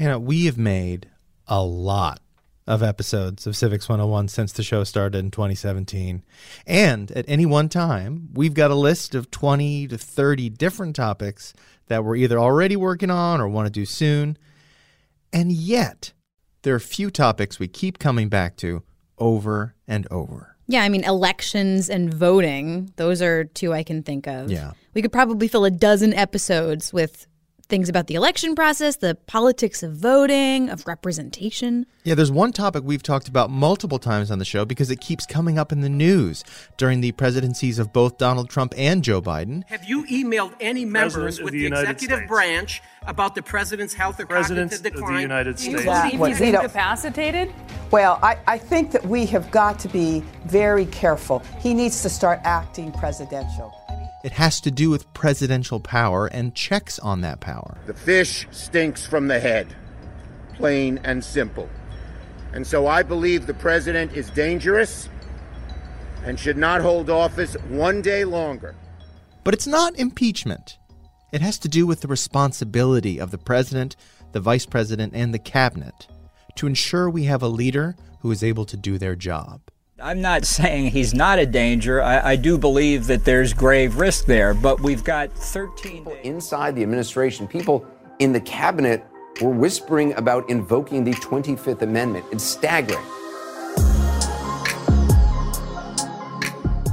You know, we have made a lot of episodes of Civics 101 since the show started in 2017. And at any one time, we've got a list of 20 to 30 different topics that we're either already working on or want to do soon. And yet, there are a few topics we keep coming back to over and over. Yeah, I mean, elections and voting, those are two I can think of. Yeah. We could probably fill a dozen episodes with things about the election process, the politics of voting, of representation. Yeah, there's one topic we've talked about multiple times on the show because it keeps coming up in the news during the presidencies of both Donald Trump and Joe Biden. Have you emailed any members President of with the the, executive States. branch about the president's health or President cognitive of the decline? United Do you States. believe Well, he's incapacitated? Well, I, I think that we have got to be very careful. He needs to start acting presidential. It has to do with presidential power and checks on that power. The fish stinks from the head, plain and simple. And so I believe the president is dangerous and should not hold office one day longer. But it's not impeachment. It has to do with the responsibility of the president, the vice president, and the cabinet to ensure we have a leader who is able to do their job. I'm not saying he's not a danger. I, I do believe that there's grave risk there, but we've got 13 days. Inside the administration, people in the cabinet were whispering about invoking the 25th Amendment. It's staggering.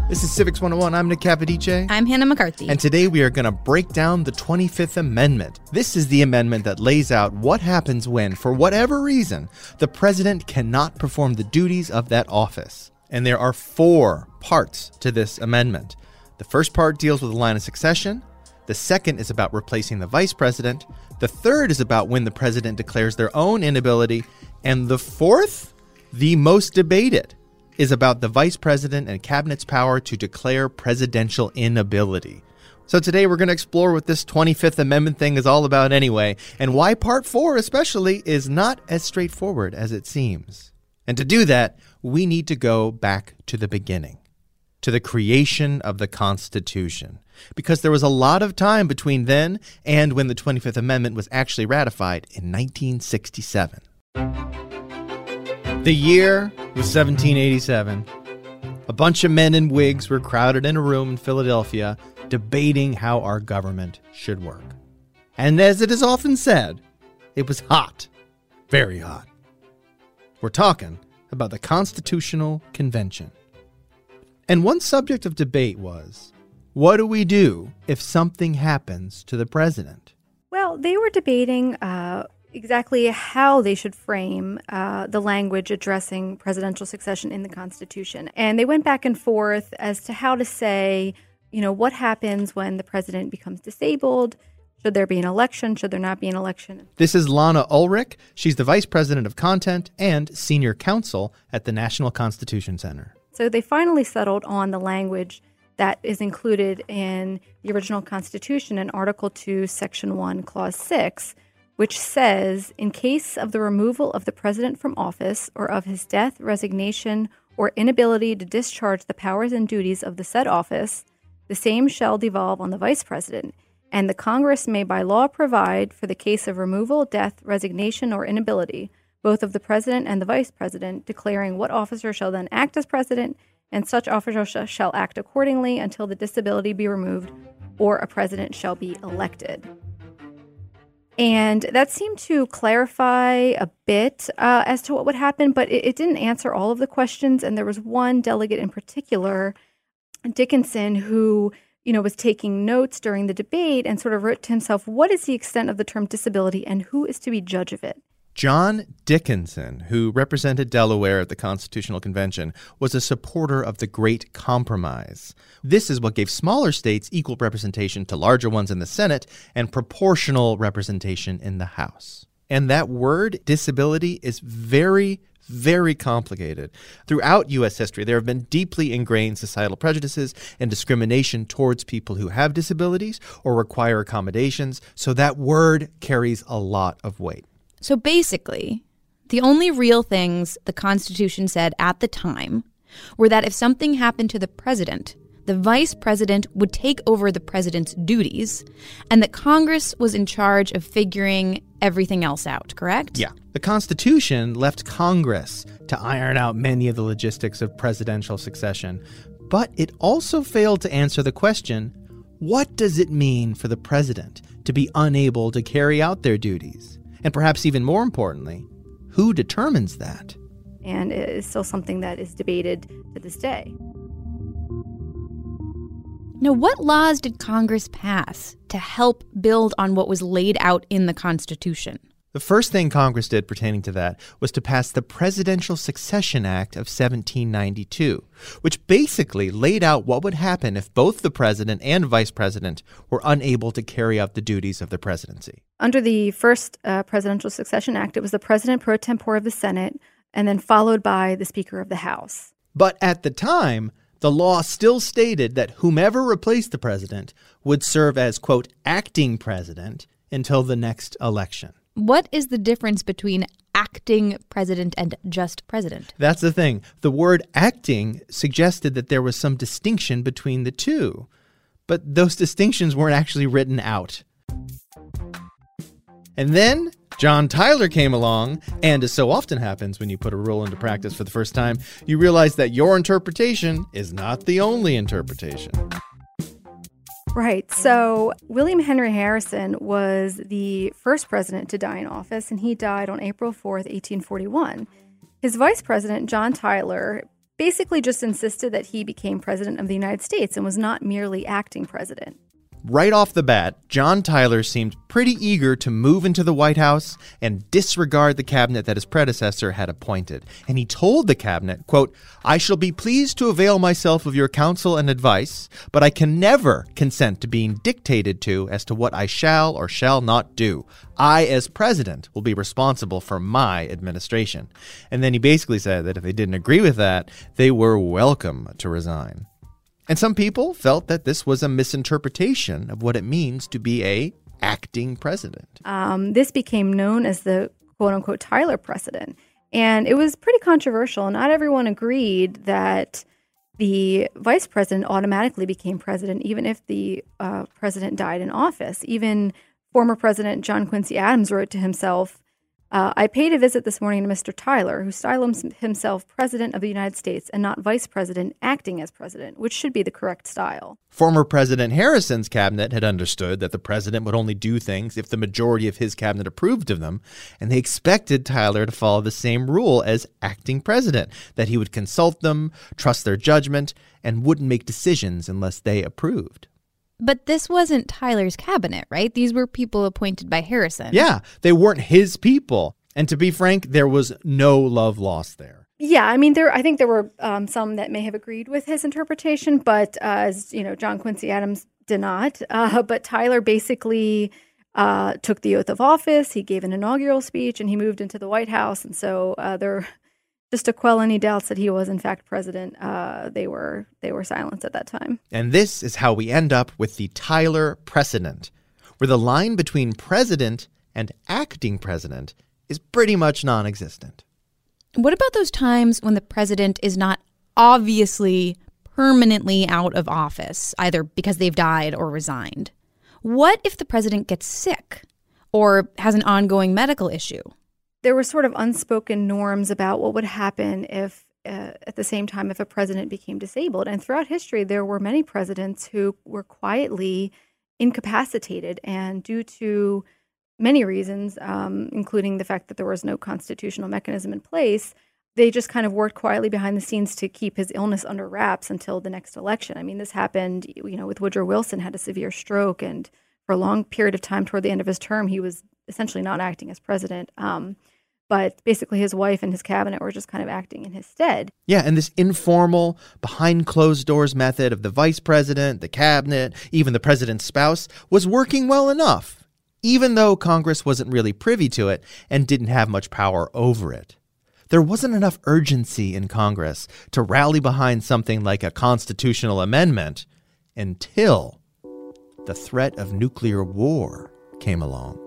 This is Civics 101. I'm Nick Capodice. I'm Hannah McCarthy. And today we are going to break down the 25th Amendment. This is the amendment that lays out what happens when, for whatever reason, the president cannot perform the duties of that office. And there are four parts to this amendment. The first part deals with the line of succession. The second is about replacing the vice president. The third is about when the president declares their own inability. And the fourth, the most debated, is about the vice president and cabinet's power to declare presidential inability. So today we're going to explore what this 25th Amendment thing is all about anyway, and why Part 4 especially is not as straightforward as it seems. And to do that, we need to go back to the beginning, to the creation of the Constitution, because there was a lot of time between then and when the 25th Amendment was actually ratified in 1967. The year was 1787. A bunch of men in wigs were crowded in a room in Philadelphia debating how our government should work. And as it is often said, it was hot, very hot. We're talking about the Constitutional Convention. And one subject of debate was what do we do if something happens to the president? Well, they were debating uh, exactly how they should frame uh, the language addressing presidential succession in the Constitution. And they went back and forth as to how to say, you know, what happens when the president becomes disabled? Should there be an election? Should there not be an election? This is Lana Ulrich. She's the Vice President of Content and Senior Counsel at the National Constitution Center. So they finally settled on the language that is included in the original Constitution in Article 2, Section 1, Clause 6, which says in case of the removal of the president from office or of his death, resignation, or inability to discharge the powers and duties of the said office, the same shall devolve on the vice president, and the Congress may by law provide for the case of removal, death, resignation, or inability, both of the president and the vice president, declaring what officer shall then act as president, and such officer sh- shall act accordingly until the disability be removed or a president shall be elected. And that seemed to clarify a bit uh, as to what would happen, but it, it, didn't answer all of the questions. And there was one delegate in particular, Dickinson, who you know was taking notes during the debate and sort of wrote to himself, "What is the extent of the term disability, and who is to be judge of it?" John Dickinson, who represented Delaware at the Constitutional Convention, was a supporter of the Great Compromise. This is what gave smaller states equal representation to larger ones in the Senate and proportional representation in the House. And that word, disability, is very, very complicated. Throughout U.S. history, there have been deeply ingrained societal prejudices and discrimination towards people who have disabilities or require accommodations, so that word carries a lot of weight. So basically, the only real things the Constitution said at the time were that if something happened to the president, the vice president would take over the president's duties, and that Congress was in charge of figuring everything else out, correct? Yeah. The Constitution left Congress to iron out many of the logistics of presidential succession, but it also failed to answer the question what does it mean for the president to be unable to carry out their duties? And perhaps even more importantly, who determines that? And it is still something that is debated to this day. Now, what laws did Congress pass to help build on what was laid out in the Constitution? The first thing Congress did pertaining to that was to pass the Presidential Succession Act of 1792, which basically laid out what would happen if both the president and vice president were unable to carry out the duties of the presidency. Under the first uh, Presidential Succession Act, it was the president pro tempore of the Senate and then followed by the Speaker of the House. But at the time, the law still stated that whomever replaced the president would serve as, quote, acting president until the next election. What is the difference between acting president and just president? That's the thing. The word acting suggested that there was some distinction between the two, but those distinctions weren't actually written out. And then John Tyler came along, and as so often happens when you put a rule into practice for the first time, you realize that your interpretation is not the only interpretation. Right. So William Henry Harrison was the first president to die in office, and he died on April 4th, 1841. His vice president, John Tyler, basically just insisted that he became president of the United States and was not merely acting president. Right off the bat, John Tyler seemed pretty eager to move into the White House and disregard the cabinet that his predecessor had appointed. And he told the cabinet, quote, I shall be pleased to avail myself of your counsel and advice, but I can never consent to being dictated to as to what I shall or shall not do. I, as president, will be responsible for my administration. And then he basically said that if they didn't agree with that, they were welcome to resign. And some people felt that this was a misinterpretation of what it means to be a acting president. Um, this became known as the quote unquote Tyler precedent. And it was pretty controversial. Not everyone agreed that the vice president automatically became president, even if the uh, president died in office. Even former President John Quincy Adams wrote to himself uh, I paid a visit this morning to Mr. Tyler, who styles himself President of the United States and not Vice President acting as President, which should be the correct style. Former President Harrison's cabinet had understood that the President would only do things if the majority of his cabinet approved of them, and they expected Tyler to follow the same rule as acting President that he would consult them, trust their judgment, and wouldn't make decisions unless they approved. But this wasn't Tyler's cabinet, right? These were people appointed by Harrison. Yeah, they weren't his people. And to be frank, there was no love lost there. Yeah, I mean, there. I think there were um, some that may have agreed with his interpretation, but uh, as you know, John Quincy Adams did not. Uh, but Tyler basically uh, took the oath of office. He gave an inaugural speech, and he moved into the White House. And so uh, there just to quell any doubts that he was in fact president, uh, they were they were silenced at that time. And this is how we end up with the Tyler precedent, where the line between president and acting president is pretty much non-existent. What about those times when the president is not obviously permanently out of office, either because they've died or resigned? What if the president gets sick or has an ongoing medical issue? There were sort of unspoken norms about what would happen if uh, at the same time if a president became disabled and throughout history there were many presidents who were quietly incapacitated. And due to many reasons, um, including the fact that there was no constitutional mechanism in place, they just kind of worked quietly behind the scenes to keep his illness under wraps until the next election. I mean, this happened, you know, with Woodrow Wilson had a severe stroke, and for a long period of time toward the end of his term, he was essentially not acting as president. Um, but basically, his wife and his cabinet were just kind of acting in his stead. Yeah, and this informal, behind closed doors method of the vice president, the cabinet, even the president's spouse was working well enough, even though Congress wasn't really privy to it and didn't have much power over it there wasn't enough urgency in Congress to rally behind something like a constitutional amendment until the threat of nuclear war came along.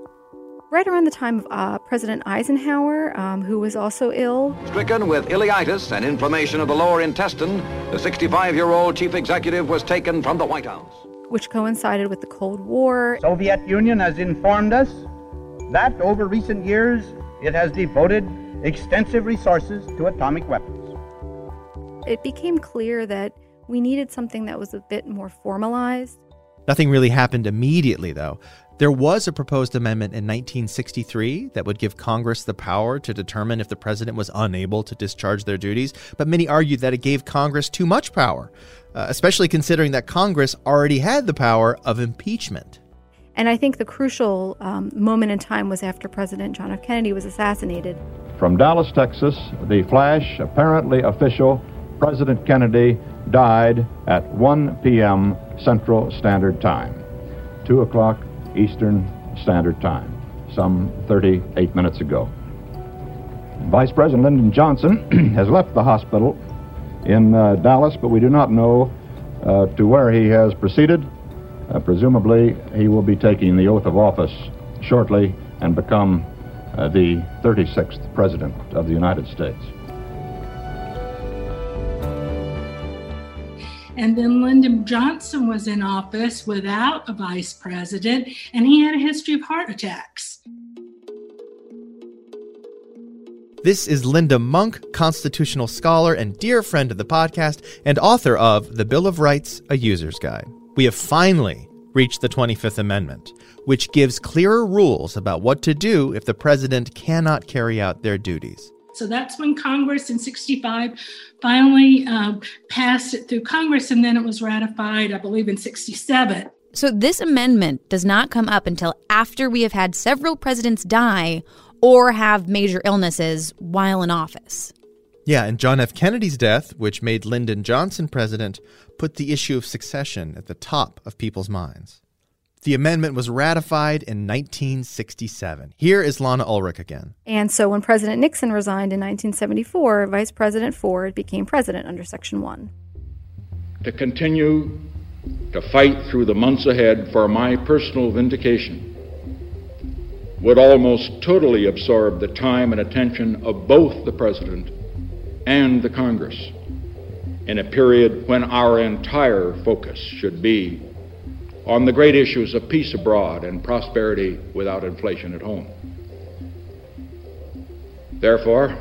Right around the time of uh, President Eisenhower, um, who was also ill. Stricken with ileitis and inflammation of the lower intestine, the 65 year old chief executive was taken from the White House. Which coincided with the Cold War. Soviet Union has informed us that over recent years it has devoted extensive resources to atomic weapons. It became clear that we needed something that was a bit more formalized. Nothing really happened immediately, though. There was a proposed amendment in 1963 that would give Congress the power to determine if the president was unable to discharge their duties, but many argued that it gave Congress too much power, uh, especially considering that Congress already had the power of impeachment. And I think the crucial um, moment in time was after President John F. Kennedy was assassinated. From Dallas, Texas, the flash, apparently official, President Kennedy died at 1 p.m. Central Standard Time, 2 o'clock Eastern Standard Time, some 38 minutes ago. Vice President Lyndon Johnson has left the hospital in uh, Dallas, but we do not know uh, to where he has proceeded. Uh, presumably, he will be taking the oath of office shortly and become uh, the 36th President of the United States. And then Lyndon Johnson was in office without a vice president, and he had a history of heart attacks. This is Linda Monk, constitutional scholar and dear friend of the podcast, and author of The Bill of Rights, A User's Guide. We have finally reached the 25th Amendment, which gives clearer rules about what to do if the president cannot carry out their duties. So that's when Congress in 65 finally uh, passed it through Congress, and then it was ratified, I believe, in 67. So this amendment does not come up until after we have had several presidents die or have major illnesses while in office. Yeah, and John F. Kennedy's death, which made Lyndon Johnson president, put the issue of succession at the top of people's minds. The amendment was ratified in 1967. Here is Lana Ulrich again. And so when President Nixon resigned in 1974, Vice President Ford became president under Section 1. To continue to fight through the months ahead for my personal vindication would almost totally absorb the time and attention of both the President and the Congress in a period when our entire focus should be on the great issues of peace abroad and prosperity without inflation at home. Therefore,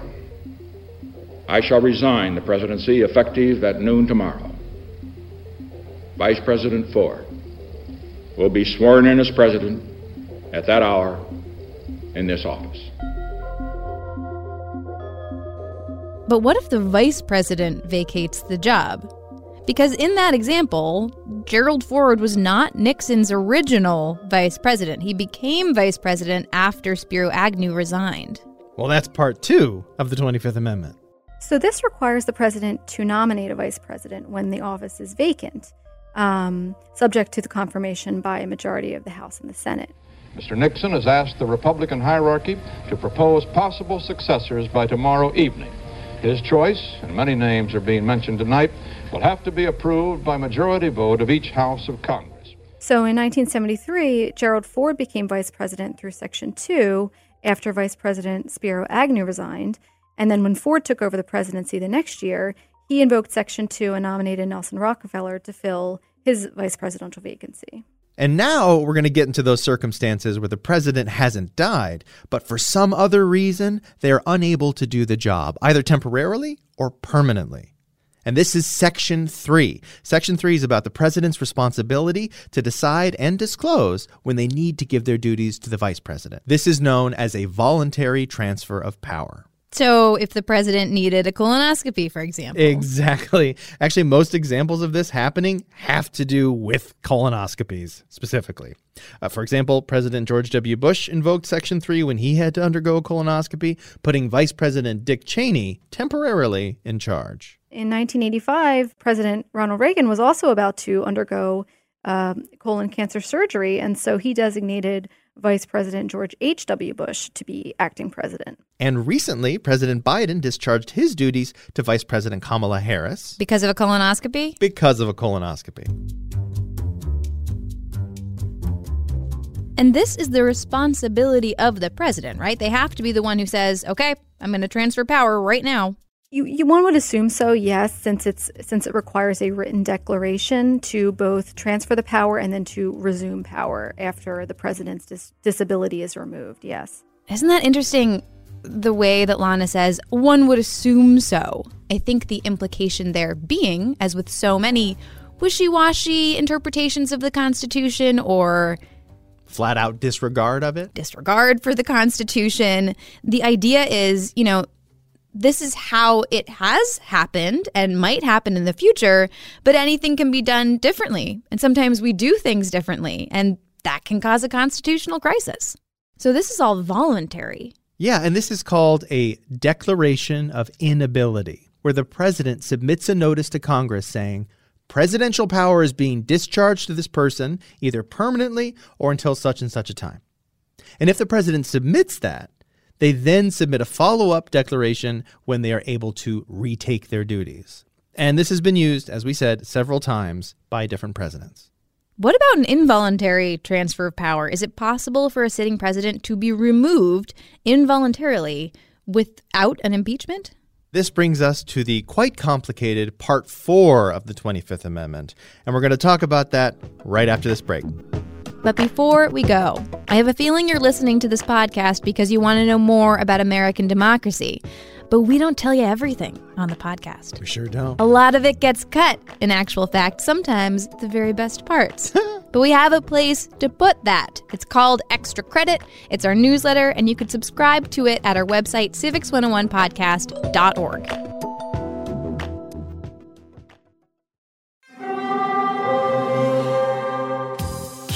I shall resign the presidency effective at noon tomorrow. Vice President Ford will be sworn in as president at that hour in this office. But what if the vice president vacates the job? Because in that example, Gerald Ford was not Nixon's original vice president. He became vice president after Spiro Agnew resigned. Well, that's part two of the 25th Amendment. So, this requires the president to nominate a vice president when the office is vacant, um, subject to the confirmation by a majority of the House and the Senate. Mr. Nixon has asked the Republican hierarchy to propose possible successors by tomorrow evening. His choice, and many names are being mentioned tonight, will have to be approved by majority vote of each House of Congress. So in 1973, Gerald Ford became vice president through Section 2 after Vice President Spiro Agnew resigned. And then when Ford took over the presidency the next year, he invoked Section 2 and nominated Nelson Rockefeller to fill his vice presidential vacancy. And now we're going to get into those circumstances where the president hasn't died, but for some other reason, they are unable to do the job, either temporarily or permanently. And this is Section 3. Section 3 is about the president's responsibility to decide and disclose when they need to give their duties to the vice president. This is known as a voluntary transfer of power. So, if the president needed a colonoscopy, for example. Exactly. Actually, most examples of this happening have to do with colonoscopies specifically. Uh, for example, President George W. Bush invoked Section 3 when he had to undergo a colonoscopy, putting Vice President Dick Cheney temporarily in charge. In 1985, President Ronald Reagan was also about to undergo um, colon cancer surgery, and so he designated Vice President George H.W. Bush to be acting president. And recently, President Biden discharged his duties to Vice President Kamala Harris. Because of a colonoscopy? Because of a colonoscopy. And this is the responsibility of the president, right? They have to be the one who says, okay, I'm going to transfer power right now. You, you one would assume so, yes, since it's since it requires a written declaration to both transfer the power and then to resume power after the president's dis- disability is removed. Yes. Isn't that interesting? The way that Lana says, one would assume so. I think the implication there being, as with so many wishy washy interpretations of the Constitution or flat out disregard of it, disregard for the Constitution, the idea is, you know, this is how it has happened and might happen in the future, but anything can be done differently. And sometimes we do things differently, and that can cause a constitutional crisis. So this is all voluntary. Yeah, and this is called a declaration of inability, where the president submits a notice to Congress saying, presidential power is being discharged to this person either permanently or until such and such a time. And if the president submits that, they then submit a follow up declaration when they are able to retake their duties. And this has been used, as we said, several times by different presidents. What about an involuntary transfer of power? Is it possible for a sitting president to be removed involuntarily without an impeachment? This brings us to the quite complicated Part 4 of the 25th Amendment, and we're going to talk about that right after this break. But before we go, I have a feeling you're listening to this podcast because you want to know more about American democracy. But we don't tell you everything on the podcast. We sure don't. A lot of it gets cut, in actual fact, sometimes the very best parts. but we have a place to put that. It's called Extra Credit. It's our newsletter, and you can subscribe to it at our website, civics101podcast.org.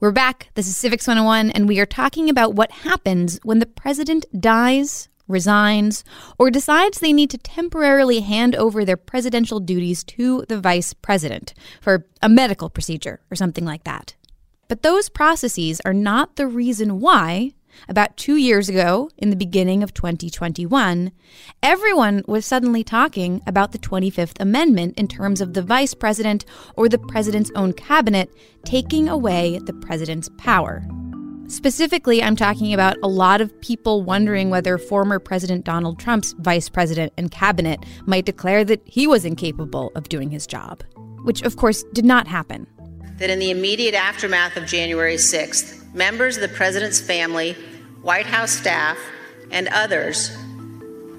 We're back. This is Civics 101, and we are talking about what happens when the president dies, resigns, or decides they need to temporarily hand over their presidential duties to the vice president for a medical procedure or something like that. But those processes are not the reason why about two years ago, in the beginning of 2021, everyone was suddenly talking about the 25th Amendment in terms of the vice president or the president's own cabinet taking away the president's power. Specifically, I'm talking about a lot of people wondering whether former President Donald Trump's vice president and cabinet might declare that he was incapable of doing his job, which of course did not happen. That in the immediate aftermath of January 6th, members of the president's family, White House staff, and others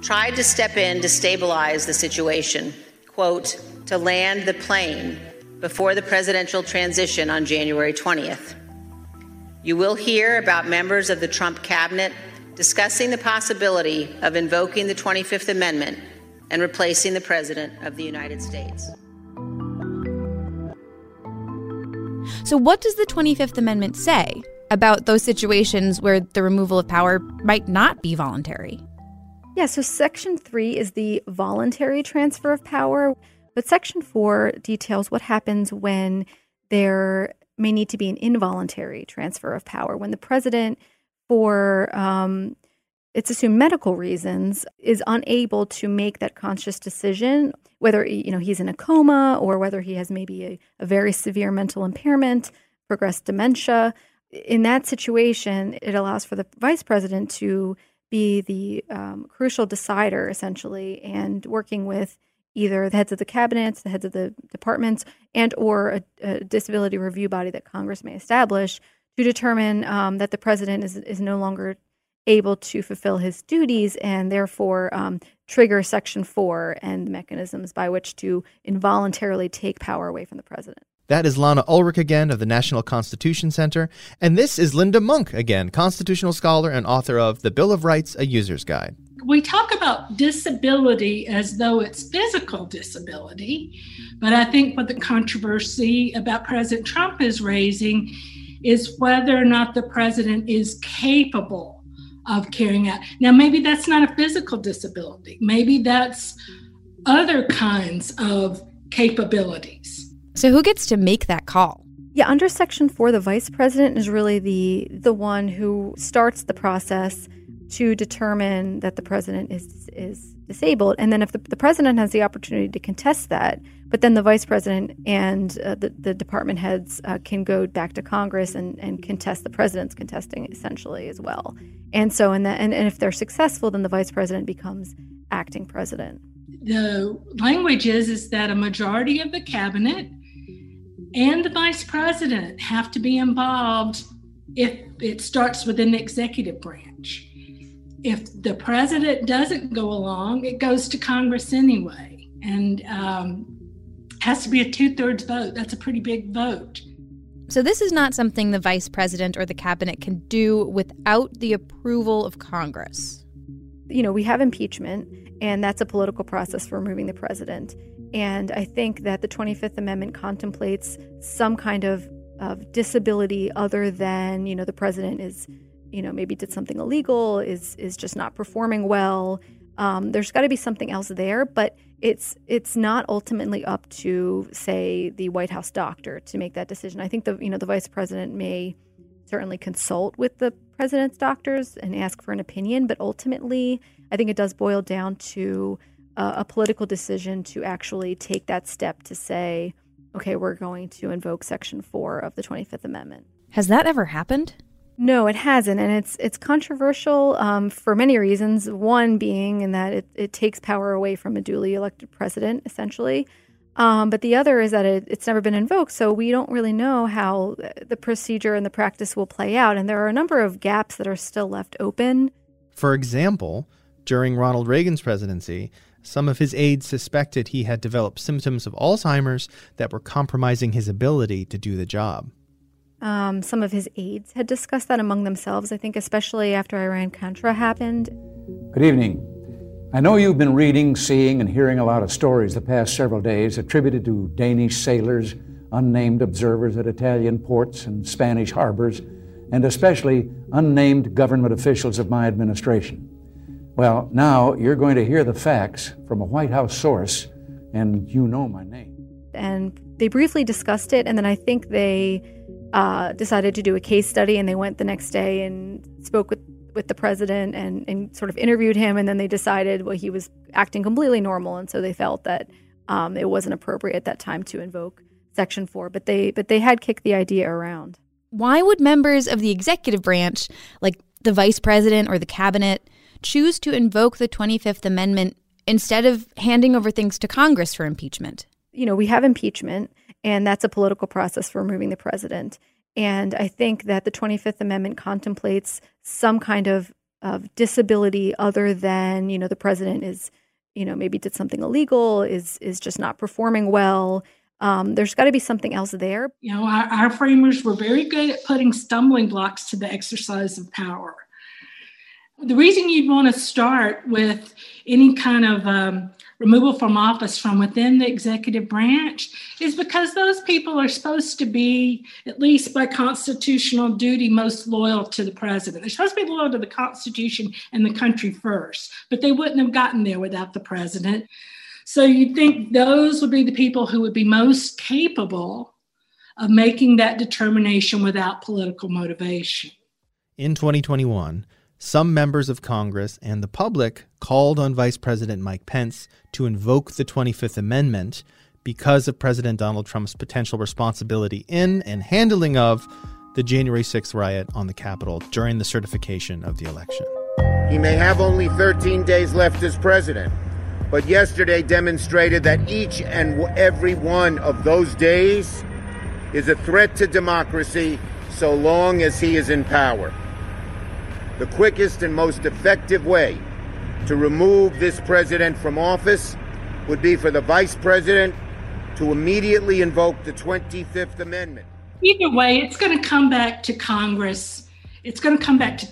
tried to step in to stabilize the situation, quote, to land the plane before the presidential transition on January 20th. You will hear about members of the Trump cabinet discussing the possibility of invoking the 25th Amendment and replacing the President of the United States. So, what does the 25th Amendment say about those situations where the removal of power might not be voluntary? Yeah, so Section 3 is the voluntary transfer of power, but Section 4 details what happens when there may need to be an involuntary transfer of power, when the president, for um, it's assumed medical reasons, is unable to make that conscious decision, whether you know he's in a coma or whether he has maybe a, a very severe mental impairment, progressed dementia. In that situation, it allows for the vice president to be the um, crucial decider, essentially, and working with either the heads of the cabinets, the heads of the departments, and or a, a disability review body that Congress may establish to determine um, that the president is is no longer able to fulfill his duties and therefore um, trigger Section 4 and the mechanisms by which to involuntarily take power away from the president. That is Lana Ulrich again of the National Constitution Center. And this is Linda Monk again, constitutional scholar and author of The Bill of Rights, A User's Guide. We talk about disability as though it's physical disability, but I think what the controversy about President Trump is raising is whether or not the president is capable of carrying out. Now, maybe that's not a physical disability, maybe that's other kinds of capabilities. So who gets to make that call? Yeah, under Section 4, the vice president is really the the one who starts the process to determine that the president is is disabled. And then if the, the president has the opportunity to contest that, but then the vice president and uh, the, the department heads uh, can go back to Congress and, and contest the president's contesting essentially as well. And so, in that, and, and if they're successful, then the vice president becomes acting president. The language is, is that a majority of the cabinet and the vice president have to be involved if it starts within the executive branch. If the president doesn't go along, it goes to Congress anyway, and um, has to be a two thirds vote. That's a pretty big vote. So, this is not something the vice president or the cabinet can do without the approval of Congress. You know, we have impeachment, and that's a political process for removing the president. And I think that the 25th Amendment contemplates some kind of, of disability other than, you know, the president is, you know, maybe did something illegal, is is just not performing well. Um, there's got to be something else there, but it's it's not ultimately up to, say, the White House doctor to make that decision. I think the you know the vice president may certainly consult with the president's doctors and ask for an opinion, but ultimately, I think it does boil down to a political decision to actually take that step to say, okay, we're going to invoke Section 4 of the 25th Amendment. Has that ever happened? No, it hasn't, and it's it's controversial um, for many reasons. One being in that it, it takes power away from a duly elected president, essentially. Um, but the other is that it, it's never been invoked, so we don't really know how the procedure and the practice will play out. And there are a number of gaps that are still left open. For example, during Ronald Reagan's presidency, some of his aides suspected he had developed symptoms of Alzheimer's that were compromising his ability to do the job. Um, some of his aides had discussed that among themselves, I think, especially after Iran Contra happened. Good evening. I know you've been reading, seeing, and hearing a lot of stories the past several days attributed to Danish sailors, unnamed observers at Italian ports and Spanish harbors, and especially unnamed government officials of my administration. Well, now you're going to hear the facts from a White House source, and you know my name. And they briefly discussed it, and then I think they uh, decided to do a case study, and they went the next day and spoke with, with the president and, and sort of interviewed him, and then they decided, well, he was acting completely normal, and so they felt that um, it wasn't appropriate at that time to invoke Section 4, but they, but they had kicked the idea around. Why would members of the executive branch, like the vice president or the cabinet, choose to invoke the 25th Amendment instead of handing over things to Congress for impeachment? You know, we have impeachment, and that's a political process for removing the president. And I think that the 25th Amendment contemplates some kind of, of disability other than, you know, the president is, you know, maybe did something illegal, is is just not performing well. Um, there's got to be something else there. You know, our, our framers were very good at putting stumbling blocks to the exercise of power. The reason you'd want to start with any kind of um, removal from office from within the executive branch is because those people are supposed to be, at least by constitutional duty, most loyal to the president. They're supposed to be loyal to the Constitution and the country first, but they wouldn't have gotten there without the president. So you'd think those would be the people who would be most capable of making that determination without political motivation. In 2021, some members of Congress and the public called on Vice President Mike Pence to invoke the 25th Amendment because of President Donald Trump's potential responsibility in and handling of the January 6th riot on the Capitol during the certification of the election. He may have only 13 days left as president, but yesterday demonstrated that each and every one of those days is a threat to democracy so long as he is in power. The quickest and most effective way to remove this president from office would be for the vice president to immediately invoke the 25th Amendment. Either way, it's going to come back to Congress. It's going to come back to,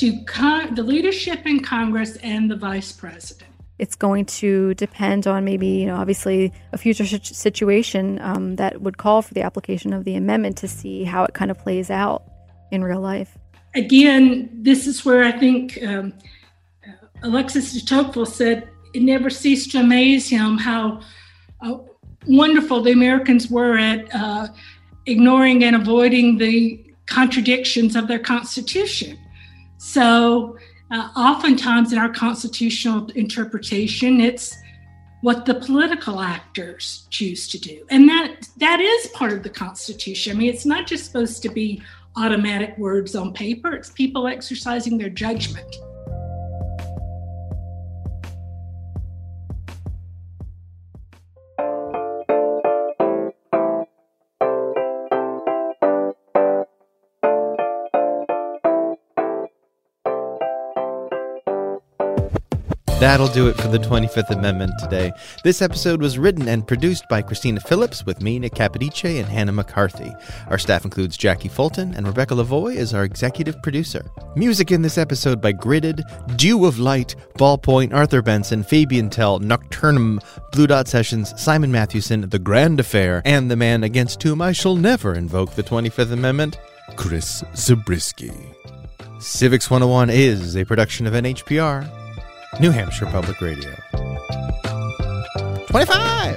to con- the leadership in Congress and the vice president. It's going to depend on maybe, you know, obviously a future situation um, that would call for the application of the amendment to see how it kind of plays out in real life again, this is where I think um, Alexis de Tocqueville said it never ceased to amaze him how uh, wonderful the Americans were at uh, ignoring and avoiding the contradictions of their Constitution. So, uh, oftentimes in our constitutional interpretation, it's what the political actors choose to do, and that that is part of the Constitution. I mean, it's not just supposed to be automatic words on paper, it's people exercising their judgment. That'll do it for the 25th Amendment today. This episode was written and produced by Christina Phillips with me, Nick Capodice, and Hannah McCarthy. Our staff includes Jackie Fulton, and Rebecca Lavoy is our executive producer. Music in this episode by Gridded, Dew of Light, Ballpoint, Arthur Benson, Fabian Tell, Nocturnum, Blue Dot Sessions, Simon Mathewson, The Grand Affair, and the man against whom I shall never invoke the 25th Amendment, Chris Zabriskie. Civics 101 is a production of NHPR. New Hampshire Public Radio. 25!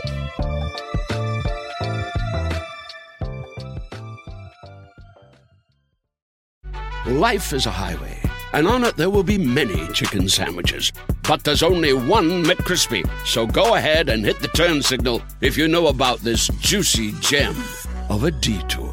Life is a highway, and on it there will be many chicken sandwiches. But there's only one McCrispy. So go ahead and hit the turn signal if you know about this juicy gem of a detour.